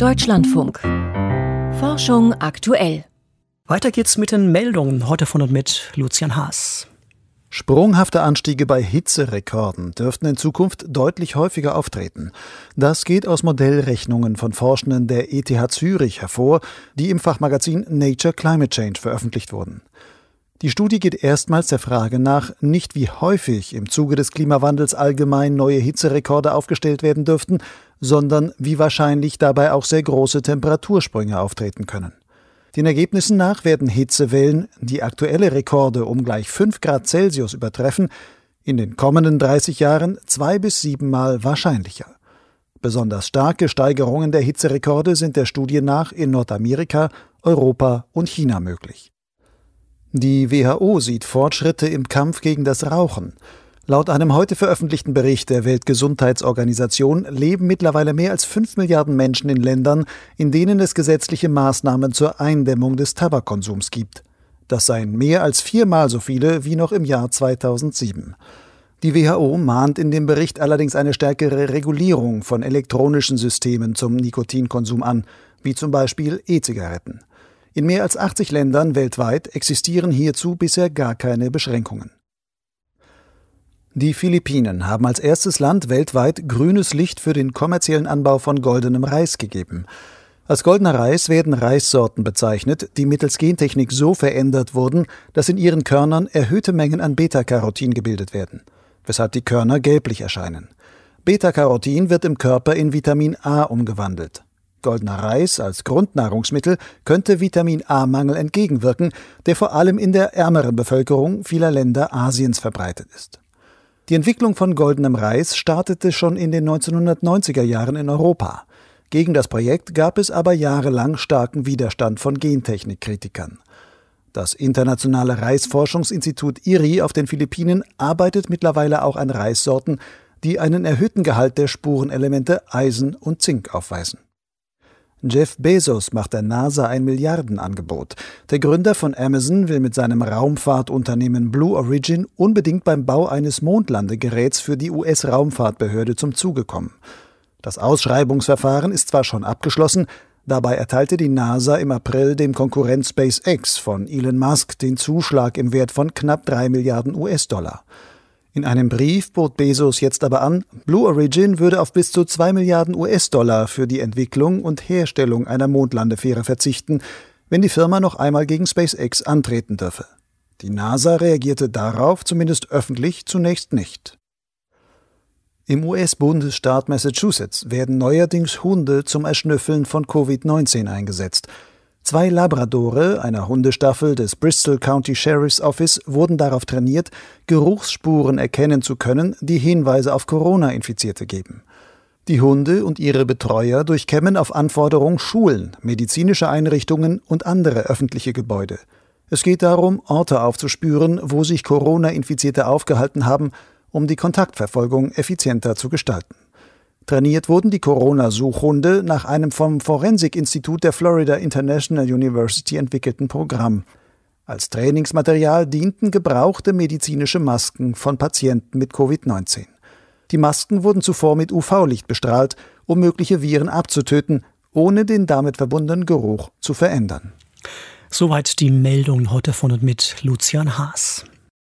Deutschlandfunk. Forschung aktuell. Weiter geht's mit den Meldungen heute von und mit Lucian Haas. Sprunghafte Anstiege bei Hitzerekorden dürften in Zukunft deutlich häufiger auftreten. Das geht aus Modellrechnungen von Forschenden der ETH Zürich hervor, die im Fachmagazin Nature Climate Change veröffentlicht wurden. Die Studie geht erstmals der Frage nach, nicht wie häufig im Zuge des Klimawandels allgemein neue Hitzerekorde aufgestellt werden dürften, sondern wie wahrscheinlich dabei auch sehr große Temperatursprünge auftreten können. Den Ergebnissen nach werden Hitzewellen, die aktuelle Rekorde um gleich 5 Grad Celsius übertreffen, in den kommenden 30 Jahren zwei bis siebenmal wahrscheinlicher. Besonders starke Steigerungen der Hitzerekorde sind der Studie nach in Nordamerika, Europa und China möglich. Die WHO sieht Fortschritte im Kampf gegen das Rauchen. Laut einem heute veröffentlichten Bericht der Weltgesundheitsorganisation leben mittlerweile mehr als fünf Milliarden Menschen in Ländern, in denen es gesetzliche Maßnahmen zur Eindämmung des Tabakkonsums gibt. Das seien mehr als viermal so viele wie noch im Jahr 2007. Die WHO mahnt in dem Bericht allerdings eine stärkere Regulierung von elektronischen Systemen zum Nikotinkonsum an, wie zum Beispiel E-Zigaretten. In mehr als 80 Ländern weltweit existieren hierzu bisher gar keine Beschränkungen. Die Philippinen haben als erstes Land weltweit grünes Licht für den kommerziellen Anbau von goldenem Reis gegeben. Als goldener Reis werden Reissorten bezeichnet, die mittels Gentechnik so verändert wurden, dass in ihren Körnern erhöhte Mengen an Beta-Carotin gebildet werden, weshalb die Körner gelblich erscheinen. Beta-Carotin wird im Körper in Vitamin A umgewandelt. Goldener Reis als Grundnahrungsmittel könnte Vitamin A-Mangel entgegenwirken, der vor allem in der ärmeren Bevölkerung vieler Länder Asiens verbreitet ist. Die Entwicklung von goldenem Reis startete schon in den 1990er Jahren in Europa. Gegen das Projekt gab es aber jahrelang starken Widerstand von Gentechnikkritikern. Das internationale Reisforschungsinstitut IRI auf den Philippinen arbeitet mittlerweile auch an Reissorten, die einen erhöhten Gehalt der Spurenelemente Eisen und Zink aufweisen. Jeff Bezos macht der NASA ein Milliardenangebot. Der Gründer von Amazon will mit seinem Raumfahrtunternehmen Blue Origin unbedingt beim Bau eines Mondlandegeräts für die US-Raumfahrtbehörde zum Zuge kommen. Das Ausschreibungsverfahren ist zwar schon abgeschlossen, dabei erteilte die NASA im April dem Konkurrent SpaceX von Elon Musk den Zuschlag im Wert von knapp drei Milliarden US-Dollar. In einem Brief bot Bezos jetzt aber an, Blue Origin würde auf bis zu zwei Milliarden US-Dollar für die Entwicklung und Herstellung einer Mondlandefähre verzichten, wenn die Firma noch einmal gegen SpaceX antreten dürfe. Die NASA reagierte darauf zumindest öffentlich zunächst nicht. Im US-Bundesstaat Massachusetts werden neuerdings Hunde zum Erschnüffeln von Covid-19 eingesetzt – Zwei Labradore einer Hundestaffel des Bristol County Sheriff's Office wurden darauf trainiert, Geruchsspuren erkennen zu können, die Hinweise auf Corona-Infizierte geben. Die Hunde und ihre Betreuer durchkämmen auf Anforderung Schulen, medizinische Einrichtungen und andere öffentliche Gebäude. Es geht darum, Orte aufzuspüren, wo sich Corona-Infizierte aufgehalten haben, um die Kontaktverfolgung effizienter zu gestalten. Trainiert wurden die Corona-Suchhunde nach einem vom Forensikinstitut der Florida International University entwickelten Programm. Als Trainingsmaterial dienten gebrauchte medizinische Masken von Patienten mit Covid-19. Die Masken wurden zuvor mit UV-Licht bestrahlt, um mögliche Viren abzutöten, ohne den damit verbundenen Geruch zu verändern. Soweit die Meldungen heute von und mit Lucian Haas.